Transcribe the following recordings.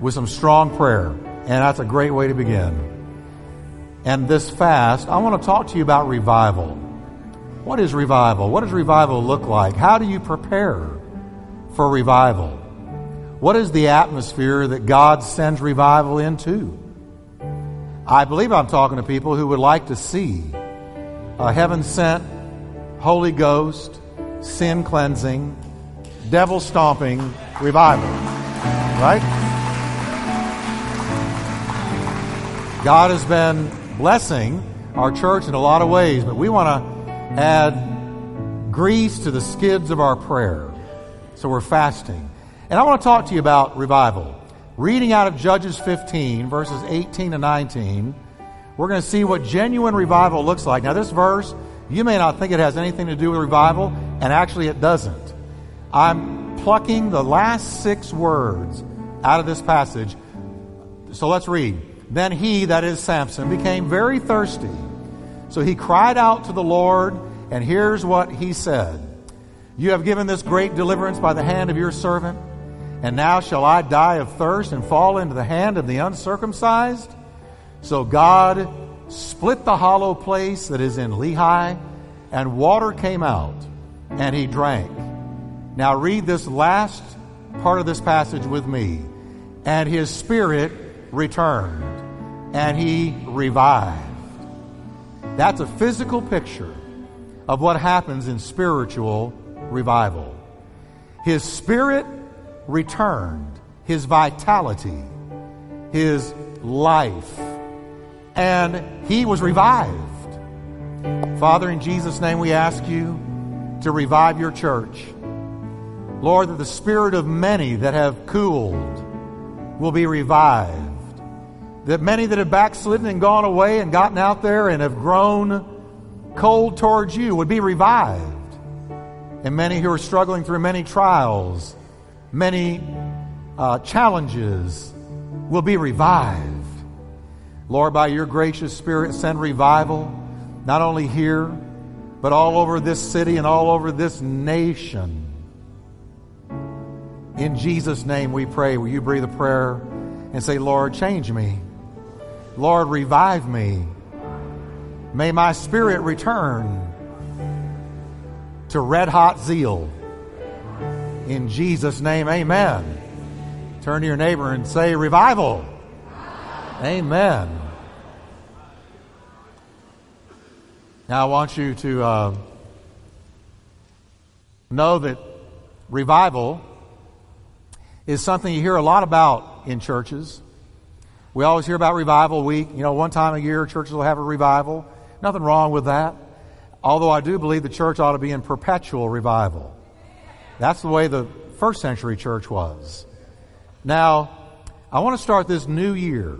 with some strong prayer. And that's a great way to begin. And this fast, I want to talk to you about revival. What is revival? What does revival look like? How do you prepare for revival? What is the atmosphere that God sends revival into? I believe I'm talking to people who would like to see a heaven sent, Holy Ghost, sin cleansing, devil stomping revival. Right? God has been blessing our church in a lot of ways, but we want to add grease to the skids of our prayer. So we're fasting. And I want to talk to you about revival. Reading out of Judges 15, verses 18 to 19, we're going to see what genuine revival looks like. Now, this verse, you may not think it has anything to do with revival, and actually it doesn't. I'm plucking the last six words out of this passage. So let's read. Then he, that is Samson, became very thirsty. So he cried out to the Lord, and here's what he said You have given this great deliverance by the hand of your servant, and now shall I die of thirst and fall into the hand of the uncircumcised? So God split the hollow place that is in Lehi, and water came out, and he drank. Now read this last part of this passage with me. And his spirit returned and he revived. That's a physical picture of what happens in spiritual revival. His spirit returned, his vitality, his life, and he was revived. Father, in Jesus' name, we ask you to revive your church. Lord, that the spirit of many that have cooled will be revived that many that have backslidden and gone away and gotten out there and have grown cold towards you would be revived. And many who are struggling through many trials, many uh, challenges, will be revived. Lord, by your gracious Spirit, send revival, not only here, but all over this city and all over this nation. In Jesus' name we pray. Will you breathe a prayer and say, Lord, change me. Lord, revive me. May my spirit return to red hot zeal. In Jesus' name, amen. Turn to your neighbor and say, Revival. Amen. Now, I want you to uh, know that revival is something you hear a lot about in churches. We always hear about revival week. You know, one time a year churches will have a revival. Nothing wrong with that. Although I do believe the church ought to be in perpetual revival. That's the way the first century church was. Now, I want to start this new year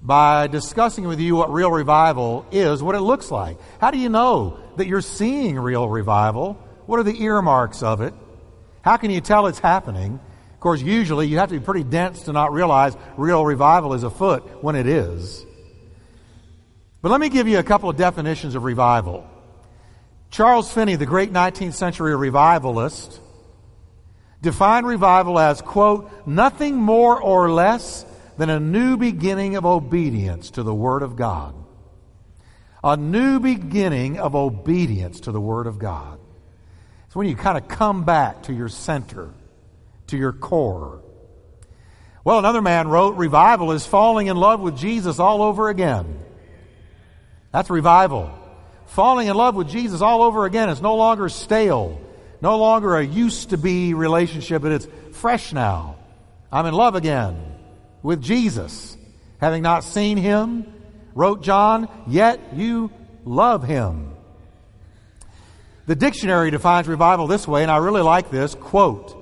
by discussing with you what real revival is, what it looks like. How do you know that you're seeing real revival? What are the earmarks of it? How can you tell it's happening? Of course, usually you have to be pretty dense to not realize real revival is afoot when it is. But let me give you a couple of definitions of revival. Charles Finney, the great 19th century revivalist, defined revival as, quote, nothing more or less than a new beginning of obedience to the Word of God. A new beginning of obedience to the Word of God. It's when you kind of come back to your center to your core. Well, another man wrote, Revival is falling in love with Jesus all over again. That's revival. Falling in love with Jesus all over again is no longer stale, no longer a used to be relationship, but it's fresh now. I'm in love again with Jesus. Having not seen him, wrote John, yet you love him. The dictionary defines revival this way, and I really like this quote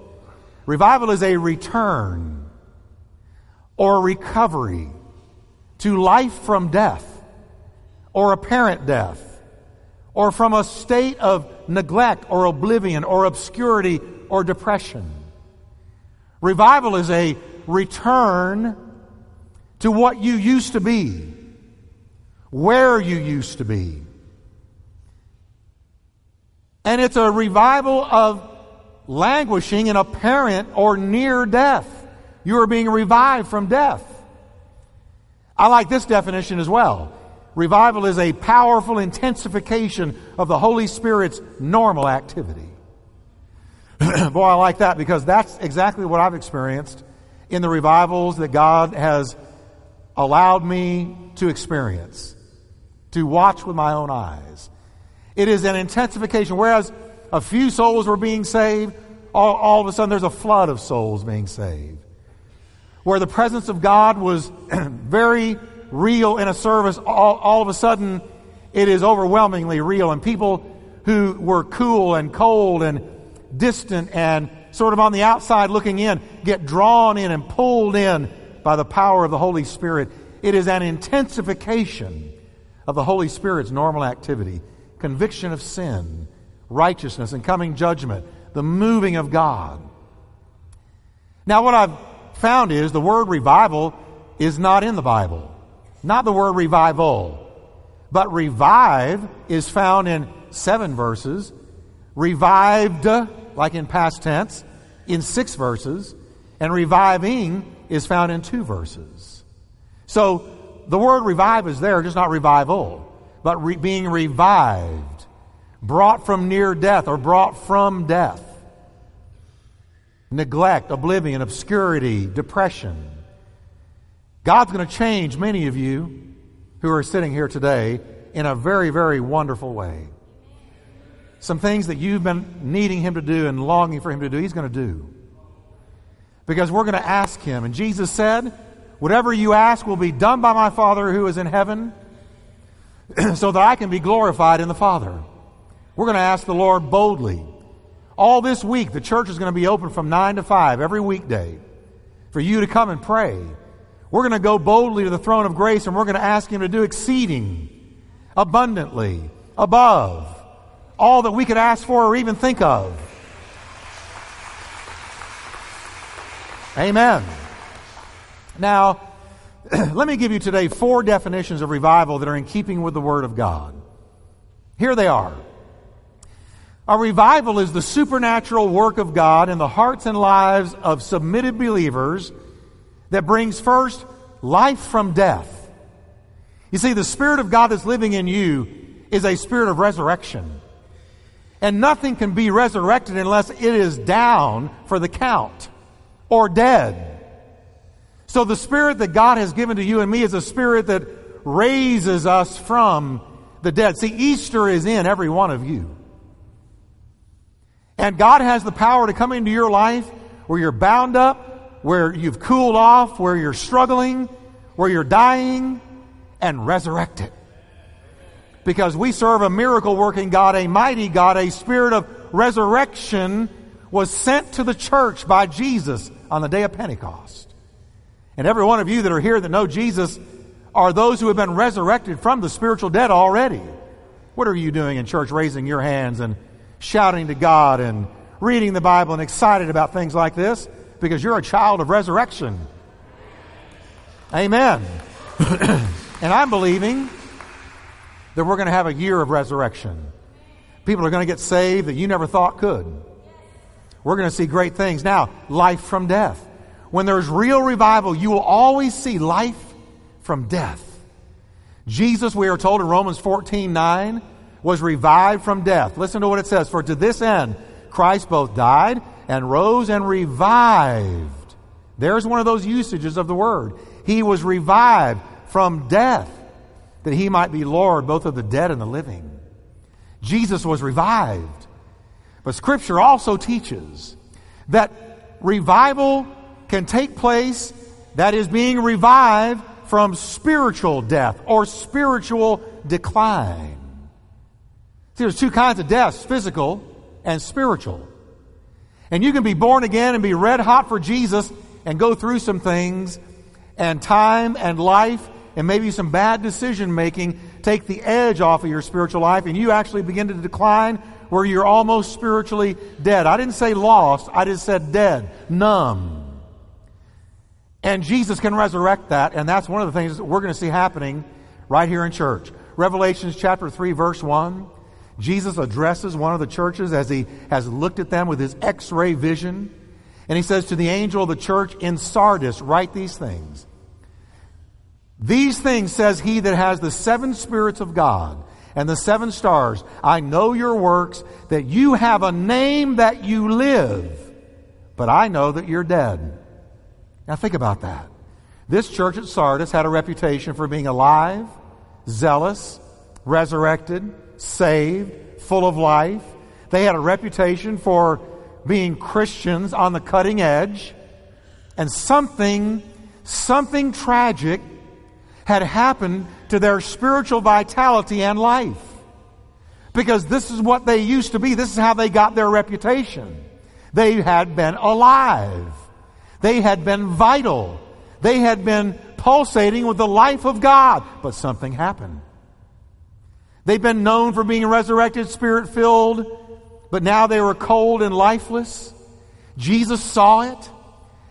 Revival is a return or recovery to life from death or apparent death or from a state of neglect or oblivion or obscurity or depression. Revival is a return to what you used to be, where you used to be. And it's a revival of languishing in apparent or near death You are being revived from death. I like this definition as well. Revival is a powerful intensification of the Holy Spirit's normal activity. Boy, I like that because that's exactly what I've experienced in the revivals that God has allowed me to experience, to watch with my own eyes. It is an intensification. Whereas a few souls were being saved, all, all of a sudden there's a flood of souls being saved. Where the presence of God was very real in a service, all, all of a sudden it is overwhelmingly real. And people who were cool and cold and distant and sort of on the outside looking in get drawn in and pulled in by the power of the Holy Spirit. It is an intensification of the Holy Spirit's normal activity conviction of sin, righteousness, and coming judgment, the moving of God. Now, what I've found is the word revival is not in the Bible. Not the word revival. But revive is found in seven verses. Revived, like in past tense, in six verses. And reviving is found in two verses. So the word revive is there, just not revival, but re- being revived, brought from near death or brought from death. Neglect, oblivion, obscurity, depression. God's going to change many of you who are sitting here today in a very, very wonderful way. Some things that you've been needing Him to do and longing for Him to do, He's going to do. Because we're going to ask Him. And Jesus said, Whatever you ask will be done by my Father who is in heaven, so that I can be glorified in the Father. We're going to ask the Lord boldly. All this week, the church is going to be open from 9 to 5 every weekday for you to come and pray. We're going to go boldly to the throne of grace and we're going to ask Him to do exceeding, abundantly, above all that we could ask for or even think of. Amen. Now, let me give you today four definitions of revival that are in keeping with the Word of God. Here they are. A revival is the supernatural work of God in the hearts and lives of submitted believers that brings first life from death. You see, the Spirit of God that's living in you is a spirit of resurrection. And nothing can be resurrected unless it is down for the count or dead. So the spirit that God has given to you and me is a spirit that raises us from the dead. See, Easter is in every one of you. And God has the power to come into your life where you're bound up, where you've cooled off, where you're struggling, where you're dying, and resurrect it. Because we serve a miracle working God, a mighty God, a spirit of resurrection was sent to the church by Jesus on the day of Pentecost. And every one of you that are here that know Jesus are those who have been resurrected from the spiritual dead already. What are you doing in church, raising your hands and shouting to God and reading the Bible and excited about things like this? Because you're a child of resurrection. Amen. and I'm believing that we're going to have a year of resurrection. People are going to get saved that you never thought could. We're going to see great things. Now, life from death. When there's real revival, you will always see life from death. Jesus, we are told in Romans 14 9, was revived from death. Listen to what it says. For to this end, Christ both died and rose and revived. There's one of those usages of the word. He was revived from death that he might be Lord both of the dead and the living. Jesus was revived. But Scripture also teaches that revival can take place that is being revived from spiritual death or spiritual decline. See, there's two kinds of deaths physical and spiritual. And you can be born again and be red hot for Jesus and go through some things, and time and life and maybe some bad decision making take the edge off of your spiritual life, and you actually begin to decline where you're almost spiritually dead. I didn't say lost, I just said dead, numb. And Jesus can resurrect that, and that's one of the things that we're going to see happening right here in church. Revelations chapter 3, verse 1. Jesus addresses one of the churches as he has looked at them with his x ray vision. And he says to the angel of the church in Sardis, write these things. These things says he that has the seven spirits of God and the seven stars. I know your works, that you have a name that you live, but I know that you're dead. Now think about that. This church at Sardis had a reputation for being alive, zealous, resurrected, saved, full of life. They had a reputation for being Christians on the cutting edge. And something, something tragic had happened to their spiritual vitality and life. Because this is what they used to be. This is how they got their reputation. They had been alive. They had been vital. They had been pulsating with the life of God. But something happened. They've been known for being resurrected, spirit filled, but now they were cold and lifeless. Jesus saw it.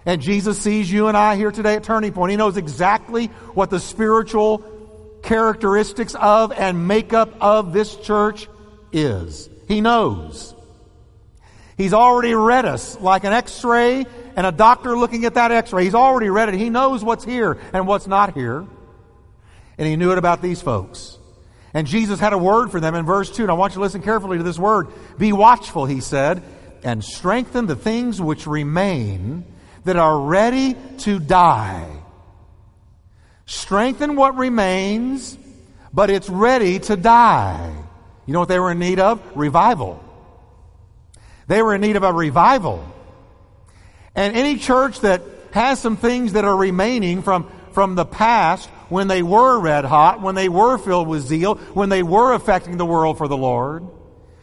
And Jesus sees you and I here today at Turning Point. He knows exactly what the spiritual characteristics of and makeup of this church is. He knows. He's already read us like an x ray and a doctor looking at that x ray. He's already read it. He knows what's here and what's not here. And he knew it about these folks. And Jesus had a word for them in verse 2. And I want you to listen carefully to this word. Be watchful, he said, and strengthen the things which remain that are ready to die. Strengthen what remains, but it's ready to die. You know what they were in need of? Revival. They were in need of a revival. And any church that has some things that are remaining from, from the past when they were red hot, when they were filled with zeal, when they were affecting the world for the Lord,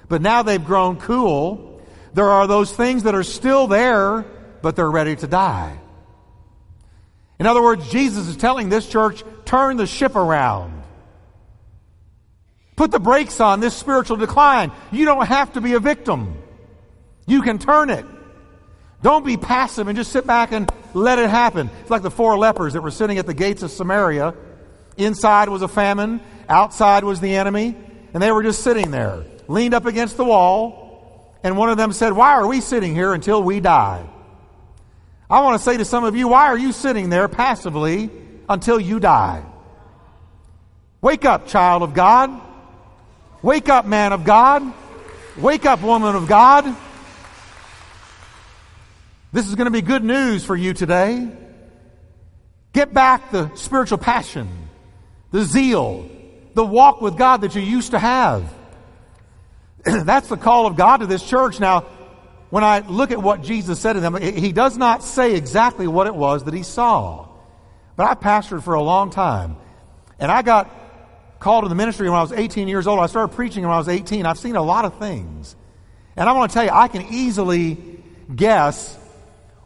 but now they've grown cool, there are those things that are still there, but they're ready to die. In other words, Jesus is telling this church, turn the ship around. Put the brakes on this spiritual decline. You don't have to be a victim. You can turn it. Don't be passive and just sit back and let it happen. It's like the four lepers that were sitting at the gates of Samaria. Inside was a famine, outside was the enemy, and they were just sitting there, leaned up against the wall. And one of them said, Why are we sitting here until we die? I want to say to some of you, why are you sitting there passively until you die? Wake up, child of God. Wake up, man of God. Wake up, woman of God. This is going to be good news for you today. Get back the spiritual passion, the zeal, the walk with God that you used to have. That's the call of God to this church. Now, when I look at what Jesus said to them, he does not say exactly what it was that he saw. But I pastored for a long time. And I got called to the ministry when I was 18 years old. I started preaching when I was 18. I've seen a lot of things. And I want to tell you, I can easily guess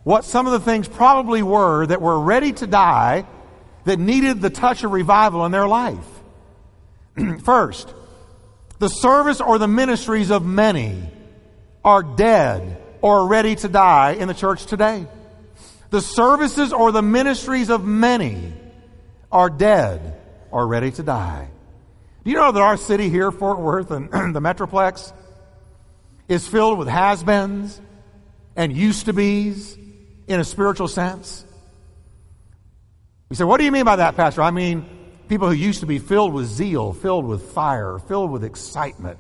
what some of the things probably were that were ready to die that needed the touch of revival in their life. First, the service or the ministries of many are dead or ready to die in the church today. The services or the ministries of many are dead or ready to die. Do you know that our city here, Fort Worth and the Metroplex, is filled with has beens and used to be's in a spiritual sense? You say, what do you mean by that, Pastor? I mean people who used to be filled with zeal, filled with fire, filled with excitement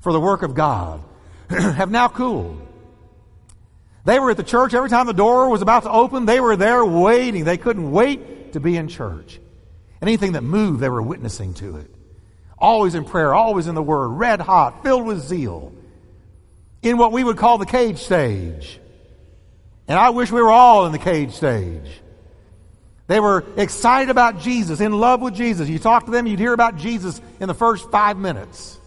for the work of God. have now cooled. They were at the church every time the door was about to open, they were there waiting. They couldn't wait to be in church. Anything that moved, they were witnessing to it. Always in prayer, always in the Word, red hot, filled with zeal. In what we would call the cage stage. And I wish we were all in the cage stage. They were excited about Jesus, in love with Jesus. You talk to them, you'd hear about Jesus in the first five minutes.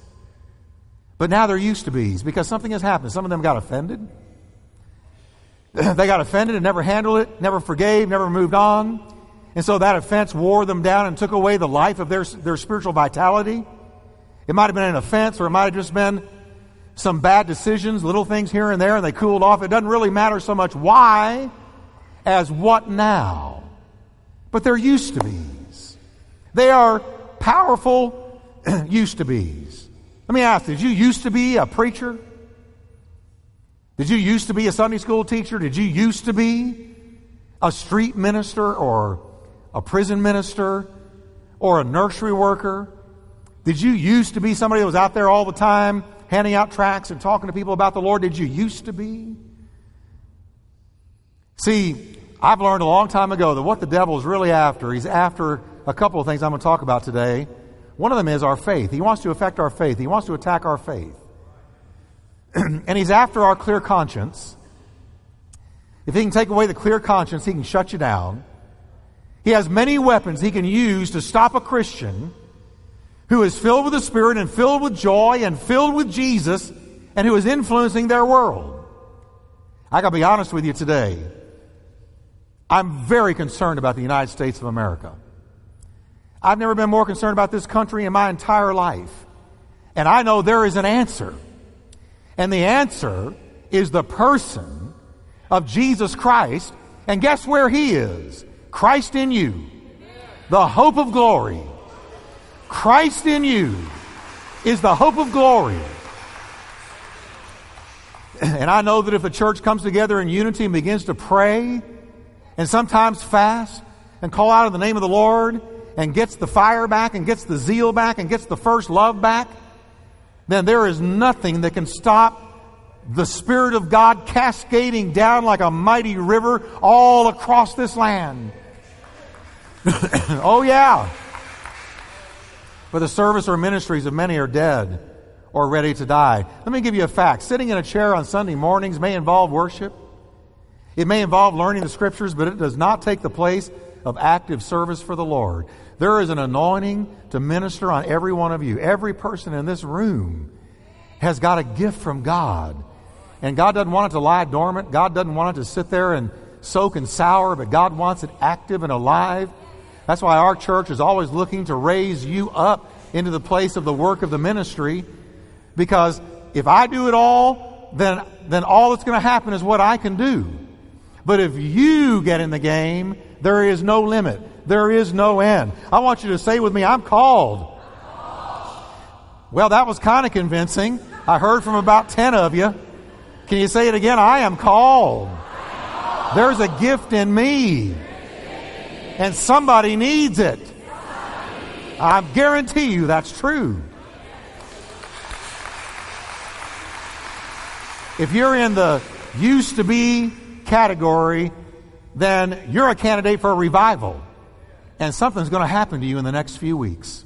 But now they're used to bees because something has happened. Some of them got offended. they got offended and never handled it, never forgave, never moved on. And so that offense wore them down and took away the life of their, their spiritual vitality. It might have been an offense or it might have just been some bad decisions, little things here and there, and they cooled off. It doesn't really matter so much why as what now. But they're used to bees. They are powerful used to bees. Let me ask, did you used to be a preacher? Did you used to be a Sunday school teacher? Did you used to be a street minister or a prison minister or a nursery worker? Did you used to be somebody that was out there all the time handing out tracts and talking to people about the Lord? Did you used to be? See, I've learned a long time ago that what the devil is really after, he's after a couple of things I'm going to talk about today. One of them is our faith. He wants to affect our faith, he wants to attack our faith. and he's after our clear conscience. If he can take away the clear conscience, he can shut you down. He has many weapons he can use to stop a Christian who is filled with the Spirit and filled with joy and filled with Jesus and who is influencing their world. I gotta be honest with you today. I'm very concerned about the United States of America. I've never been more concerned about this country in my entire life. And I know there is an answer. And the answer is the person of Jesus Christ. And guess where he is? Christ in you, the hope of glory. Christ in you is the hope of glory. And I know that if a church comes together in unity and begins to pray and sometimes fast and call out in the name of the Lord and gets the fire back and gets the zeal back and gets the first love back, then there is nothing that can stop the Spirit of God cascading down like a mighty river all across this land. oh, yeah. For the service or ministries of many are dead or ready to die. Let me give you a fact. Sitting in a chair on Sunday mornings may involve worship. It may involve learning the scriptures, but it does not take the place of active service for the Lord. There is an anointing to minister on every one of you. Every person in this room has got a gift from God. And God doesn't want it to lie dormant. God doesn't want it to sit there and soak and sour, but God wants it active and alive. That's why our church is always looking to raise you up into the place of the work of the ministry. Because if I do it all, then, then all that's going to happen is what I can do. But if you get in the game, there is no limit. There is no end. I want you to say with me, I'm called. Well, that was kind of convincing. I heard from about 10 of you. Can you say it again? I am called. There's a gift in me. And somebody needs it. I guarantee you that's true. If you're in the used to be category, then you're a candidate for a revival. And something's going to happen to you in the next few weeks.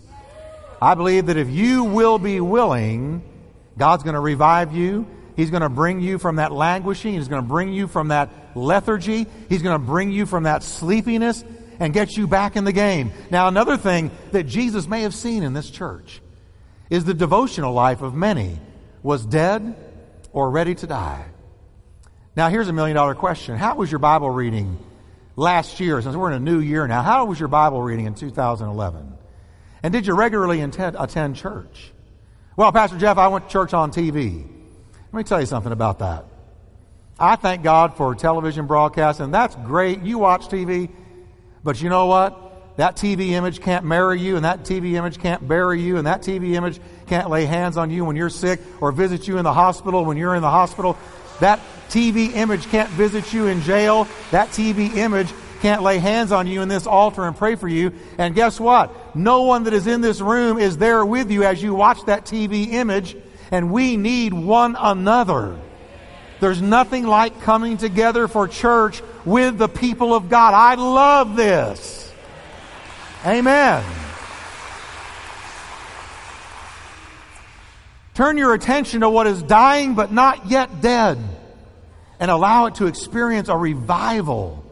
I believe that if you will be willing, God's going to revive you. He's going to bring you from that languishing. He's going to bring you from that lethargy. He's going to bring you from that sleepiness and get you back in the game. Now, another thing that Jesus may have seen in this church is the devotional life of many was dead or ready to die. Now, here's a million dollar question. How was your Bible reading last year, since we're in a new year now? How was your Bible reading in 2011? And did you regularly attend, attend church? Well, Pastor Jeff, I went to church on TV. Let me tell you something about that. I thank God for television broadcast, and that's great. You watch TV, but you know what? That TV image can't marry you, and that TV image can't bury you, and that TV image can't lay hands on you when you're sick or visit you in the hospital when you're in the hospital. That TV image can't visit you in jail. That TV image can't lay hands on you in this altar and pray for you. And guess what? No one that is in this room is there with you as you watch that TV image. And we need one another. There's nothing like coming together for church with the people of God. I love this. Amen. Turn your attention to what is dying but not yet dead and allow it to experience a revival.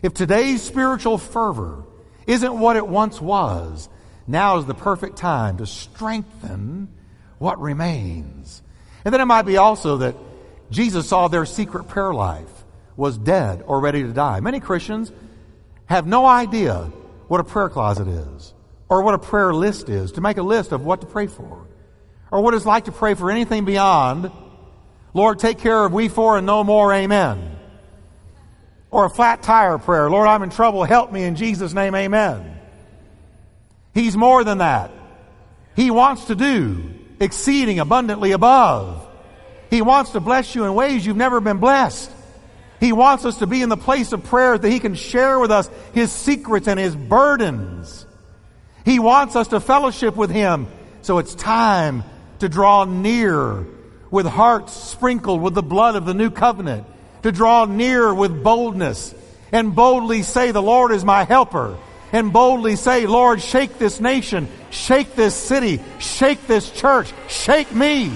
If today's spiritual fervor isn't what it once was, now is the perfect time to strengthen what remains. And then it might be also that Jesus saw their secret prayer life was dead or ready to die. Many Christians have no idea what a prayer closet is or what a prayer list is, to make a list of what to pray for or what it's like to pray for anything beyond, Lord, take care of we four and no more, amen. Or a flat tire prayer, Lord, I'm in trouble, help me in Jesus' name, amen. He's more than that. He wants to do exceeding abundantly above He wants to bless you in ways you've never been blessed. He wants us to be in the place of prayer that He can share with us His secrets and His burdens. He wants us to fellowship with Him. So it's time to draw near with hearts sprinkled with the blood of the new covenant, to draw near with boldness and boldly say, The Lord is my helper. And boldly say, Lord, shake this nation, shake this city, shake this church, shake me.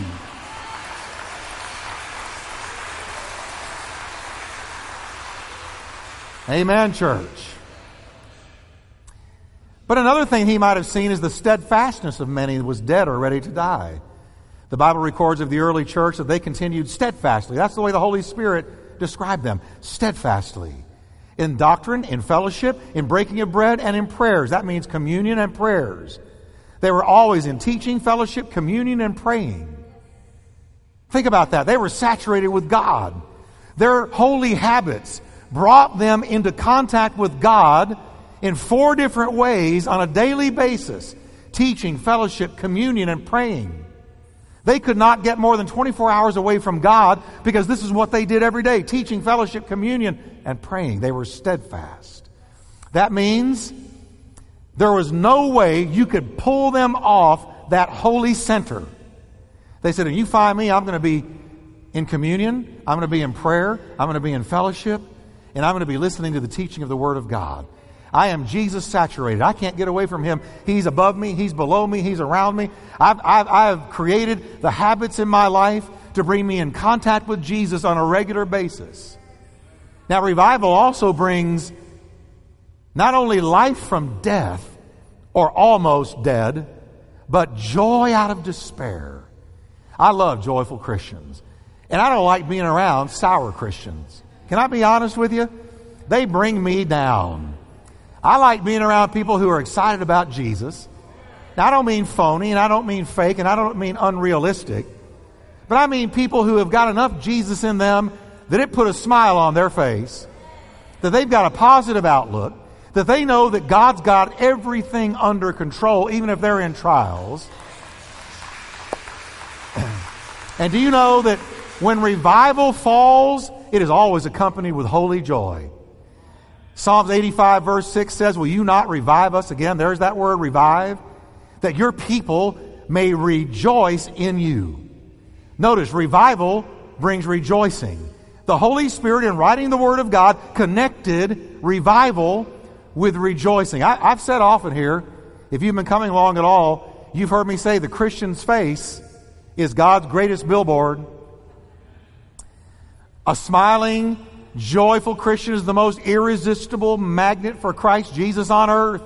Amen, church. But another thing he might have seen is the steadfastness of many that was dead or ready to die. The Bible records of the early church that they continued steadfastly. That's the way the Holy Spirit described them steadfastly. In doctrine, in fellowship, in breaking of bread, and in prayers. That means communion and prayers. They were always in teaching, fellowship, communion, and praying. Think about that. They were saturated with God. Their holy habits brought them into contact with God in four different ways on a daily basis teaching, fellowship, communion, and praying. They could not get more than 24 hours away from God because this is what they did every day teaching, fellowship, communion, and praying. They were steadfast. That means there was no way you could pull them off that holy center. They said, if you find me, I'm going to be in communion, I'm going to be in prayer, I'm going to be in fellowship, and I'm going to be listening to the teaching of the Word of God. I am Jesus saturated. I can't get away from Him. He's above me, He's below me, He's around me. I've, I've, I've created the habits in my life to bring me in contact with Jesus on a regular basis. Now, revival also brings not only life from death or almost dead, but joy out of despair. I love joyful Christians. And I don't like being around sour Christians. Can I be honest with you? They bring me down. I like being around people who are excited about Jesus. Now, I don't mean phony, and I don't mean fake, and I don't mean unrealistic, but I mean people who have got enough Jesus in them that it put a smile on their face, that they've got a positive outlook, that they know that God's got everything under control, even if they're in trials. And do you know that when revival falls, it is always accompanied with holy joy. Psalms 85, verse 6 says, Will you not revive us again? There's that word, revive. That your people may rejoice in you. Notice, revival brings rejoicing. The Holy Spirit, in writing the Word of God, connected revival with rejoicing. I, have said often here, if you've been coming along at all, you've heard me say the Christian's face is God's greatest billboard a smiling, joyful Christian is the most irresistible magnet for Christ Jesus on earth.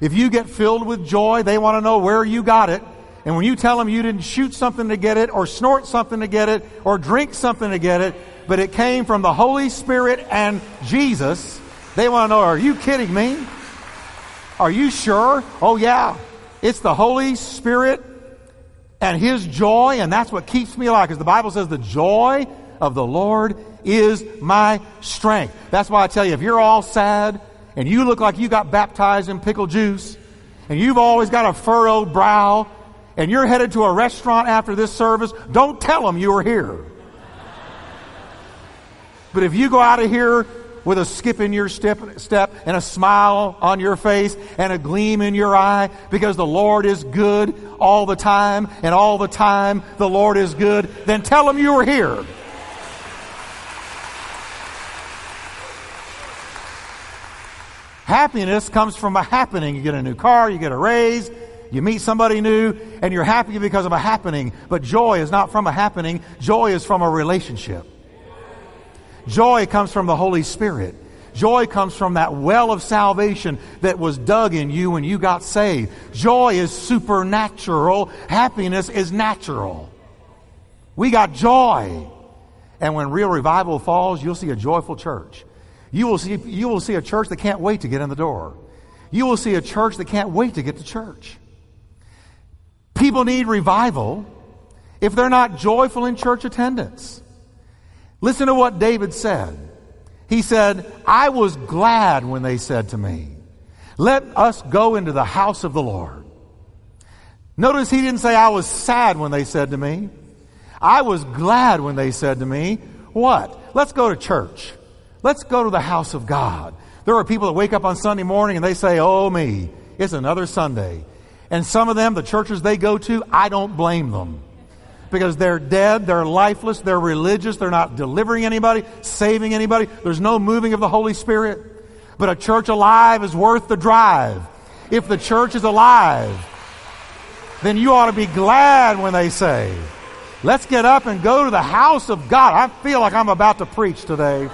If you get filled with joy, they want to know where you got it. And when you tell them you didn't shoot something to get it, or snort something to get it, or drink something to get it, but it came from the Holy Spirit and Jesus, they want to know, are you kidding me? Are you sure? Oh, yeah. It's the Holy Spirit and His joy, and that's what keeps me alive. Because the Bible says the joy of the Lord is my strength. That's why I tell you, if you're all sad and you look like you got baptized in pickle juice and you've always got a furrowed brow and you're headed to a restaurant after this service, don't tell them you were here. But if you go out of here with a skip in your step, step and a smile on your face and a gleam in your eye because the Lord is good all the time and all the time the Lord is good, then tell them you were here. Happiness comes from a happening. You get a new car, you get a raise, you meet somebody new, and you're happy because of a happening. But joy is not from a happening, joy is from a relationship. Joy comes from the Holy Spirit. Joy comes from that well of salvation that was dug in you when you got saved. Joy is supernatural. Happiness is natural. We got joy. And when real revival falls, you'll see a joyful church. You will, see, you will see a church that can't wait to get in the door. You will see a church that can't wait to get to church. People need revival if they're not joyful in church attendance. Listen to what David said. He said, I was glad when they said to me, Let us go into the house of the Lord. Notice he didn't say, I was sad when they said to me. I was glad when they said to me, What? Let's go to church. Let's go to the house of God. There are people that wake up on Sunday morning and they say, Oh, me, it's another Sunday. And some of them, the churches they go to, I don't blame them. Because they're dead, they're lifeless, they're religious, they're not delivering anybody, saving anybody, there's no moving of the Holy Spirit. But a church alive is worth the drive. If the church is alive, then you ought to be glad when they say, Let's get up and go to the house of God. I feel like I'm about to preach today.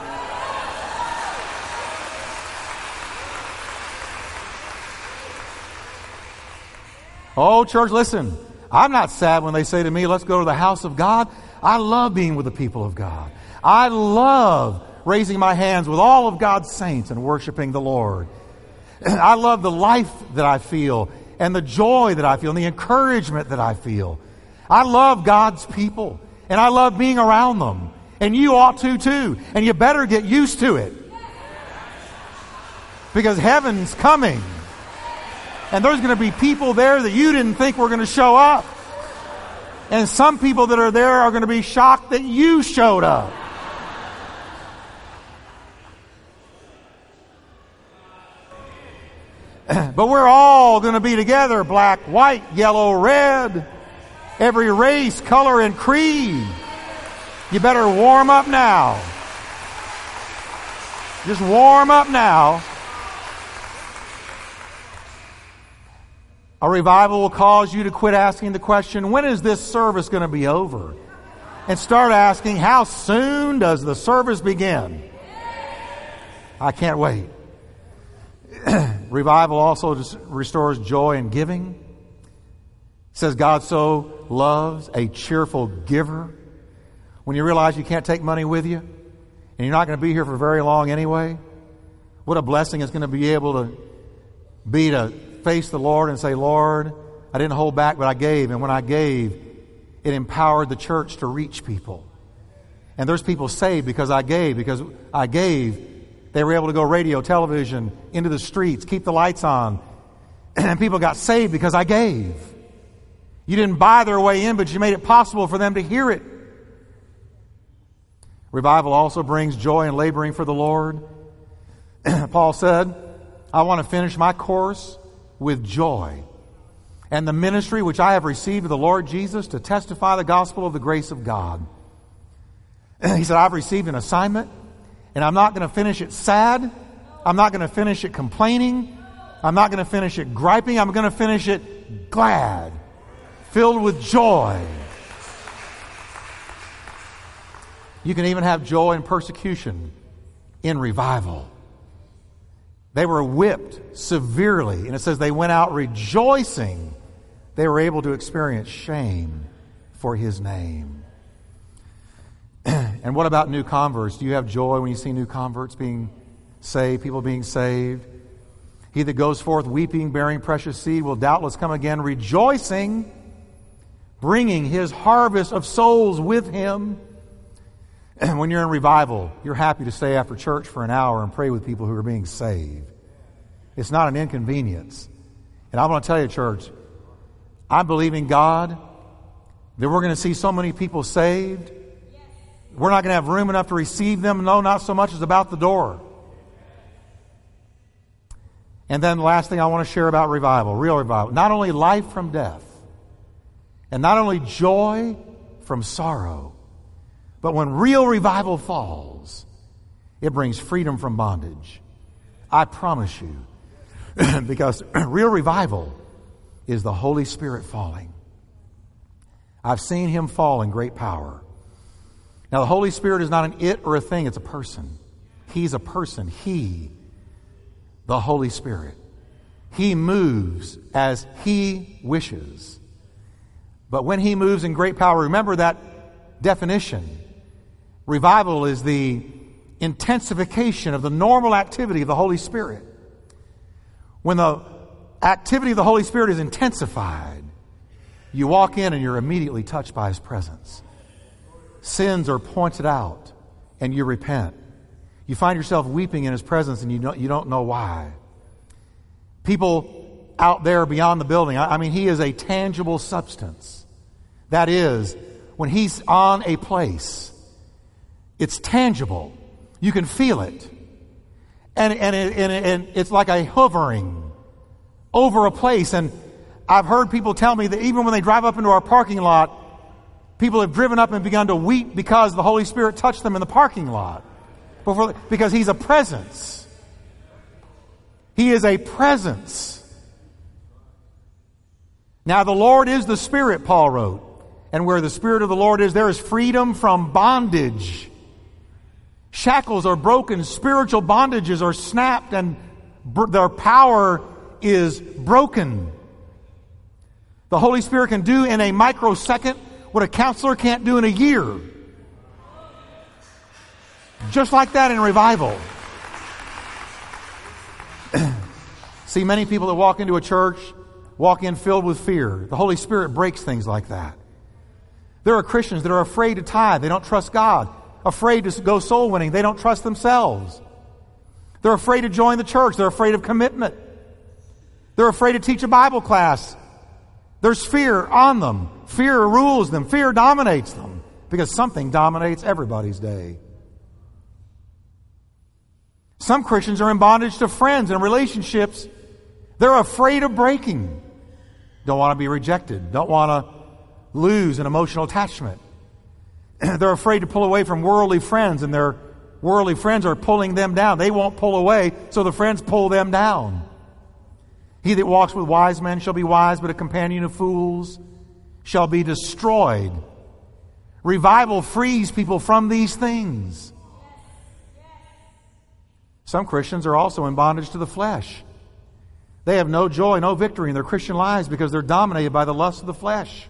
Oh, church, listen. I'm not sad when they say to me, let's go to the house of God. I love being with the people of God. I love raising my hands with all of God's saints and worshiping the Lord. I love the life that I feel and the joy that I feel and the encouragement that I feel. I love God's people and I love being around them. And you ought to too. And you better get used to it. Because heaven's coming. And there's going to be people there that you didn't think were going to show up. And some people that are there are going to be shocked that you showed up. but we're all going to be together black, white, yellow, red, every race, color, and creed. You better warm up now. Just warm up now. A revival will cause you to quit asking the question, when is this service going to be over? And start asking, how soon does the service begin? I can't wait. revival also restores joy in giving. It says God so loves a cheerful giver. When you realize you can't take money with you and you're not going to be here for very long anyway, what a blessing it's going to be able to be to face the Lord and say, Lord, I didn't hold back, but I gave. And when I gave, it empowered the church to reach people. And there's people saved because I gave, because I gave. They were able to go radio, television, into the streets, keep the lights on. And people got saved because I gave. You didn't buy their way in, but you made it possible for them to hear it. Revival also brings joy in laboring for the Lord. Paul said, I want to finish my course with joy. And the ministry which I have received of the Lord Jesus to testify the gospel of the grace of God. he said, I've received an assignment, and I'm not going to finish it sad. I'm not going to finish it complaining. I'm not going to finish it griping. I'm going to finish it glad, filled with joy. You can even have joy in persecution, in revival. They were whipped severely, and it says they went out rejoicing. They were able to experience shame for his name. and what about new converts? Do you have joy when you see new converts being saved, people being saved? He that goes forth weeping, bearing precious seed, will doubtless come again rejoicing, bringing his harvest of souls with him. When you're in revival, you're happy to stay after church for an hour and pray with people who are being saved. It's not an inconvenience. And I want to tell you, church, I believe in God that we're going to see so many people saved. We're not going to have room enough to receive them. No, not so much as about the door. And then the last thing I want to share about revival, real revival, not only life from death, and not only joy from sorrow, but when real revival falls, it brings freedom from bondage. I promise you. because real revival is the Holy Spirit falling. I've seen him fall in great power. Now, the Holy Spirit is not an it or a thing, it's a person. He's a person. He, the Holy Spirit. He moves as He wishes. But when He moves in great power, remember that definition. Revival is the intensification of the normal activity of the Holy Spirit. When the activity of the Holy Spirit is intensified, you walk in and you're immediately touched by His presence. Sins are pointed out and you repent. You find yourself weeping in His presence and you don't, you don't know why. People out there beyond the building, I, I mean, He is a tangible substance. That is, when He's on a place. It's tangible. You can feel it. And, and, it, and, it, and it's like a hovering over a place. And I've heard people tell me that even when they drive up into our parking lot, people have driven up and begun to weep because the Holy Spirit touched them in the parking lot. Before, because He's a presence. He is a presence. Now, the Lord is the Spirit, Paul wrote. And where the Spirit of the Lord is, there is freedom from bondage. Shackles are broken, spiritual bondages are snapped, and br- their power is broken. The Holy Spirit can do in a microsecond what a counselor can't do in a year. Just like that in revival. See, many people that walk into a church walk in filled with fear. The Holy Spirit breaks things like that. There are Christians that are afraid to tithe. They don't trust God. Afraid to go soul winning. They don't trust themselves. They're afraid to join the church. They're afraid of commitment. They're afraid to teach a Bible class. There's fear on them. Fear rules them. Fear dominates them because something dominates everybody's day. Some Christians are in bondage to friends and relationships they're afraid of breaking. Don't want to be rejected. Don't want to lose an emotional attachment. They're afraid to pull away from worldly friends, and their worldly friends are pulling them down. They won't pull away, so the friends pull them down. He that walks with wise men shall be wise, but a companion of fools shall be destroyed. Revival frees people from these things. Some Christians are also in bondage to the flesh. They have no joy, no victory in their Christian lives because they're dominated by the lust of the flesh.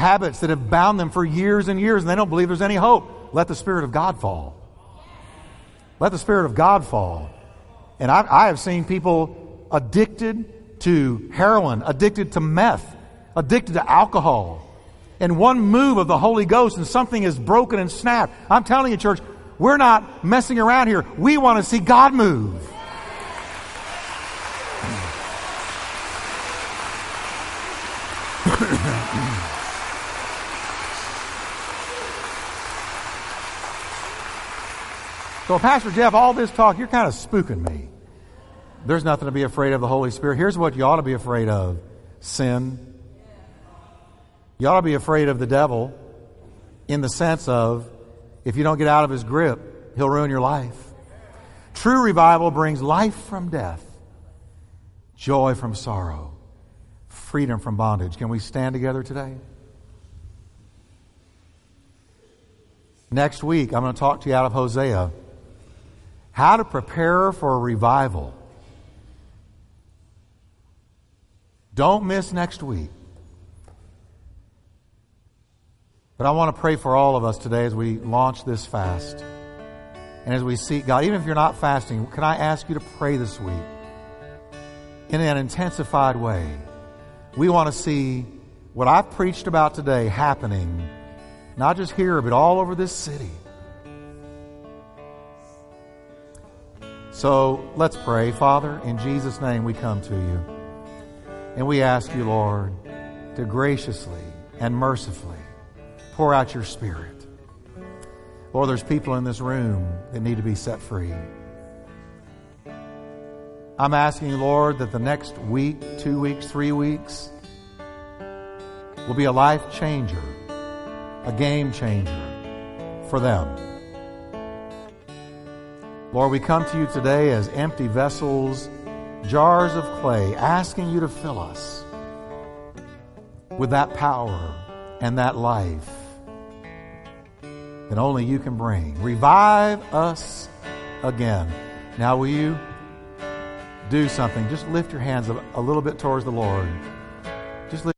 Habits that have bound them for years and years, and they don't believe there's any hope. Let the Spirit of God fall. Let the Spirit of God fall. And I, I have seen people addicted to heroin, addicted to meth, addicted to alcohol. And one move of the Holy Ghost and something is broken and snapped. I'm telling you, church, we're not messing around here. We want to see God move. So, Pastor Jeff, all this talk, you're kind of spooking me. There's nothing to be afraid of the Holy Spirit. Here's what you ought to be afraid of sin. You ought to be afraid of the devil in the sense of if you don't get out of his grip, he'll ruin your life. True revival brings life from death, joy from sorrow, freedom from bondage. Can we stand together today? Next week, I'm going to talk to you out of Hosea how to prepare for a revival. Don't miss next week. But I want to pray for all of us today as we launch this fast. And as we seek God, even if you're not fasting, can I ask you to pray this week in an intensified way? We want to see what I've preached about today happening, not just here, but all over this city. So let's pray. Father, in Jesus' name we come to you. And we ask you, Lord, to graciously and mercifully pour out your Spirit. Lord, there's people in this room that need to be set free. I'm asking, Lord, that the next week, two weeks, three weeks will be a life changer, a game changer for them. Lord, we come to you today as empty vessels, jars of clay, asking you to fill us with that power and that life that only you can bring. Revive us again. Now, will you do something? Just lift your hands a, little bit towards the Lord. Just lift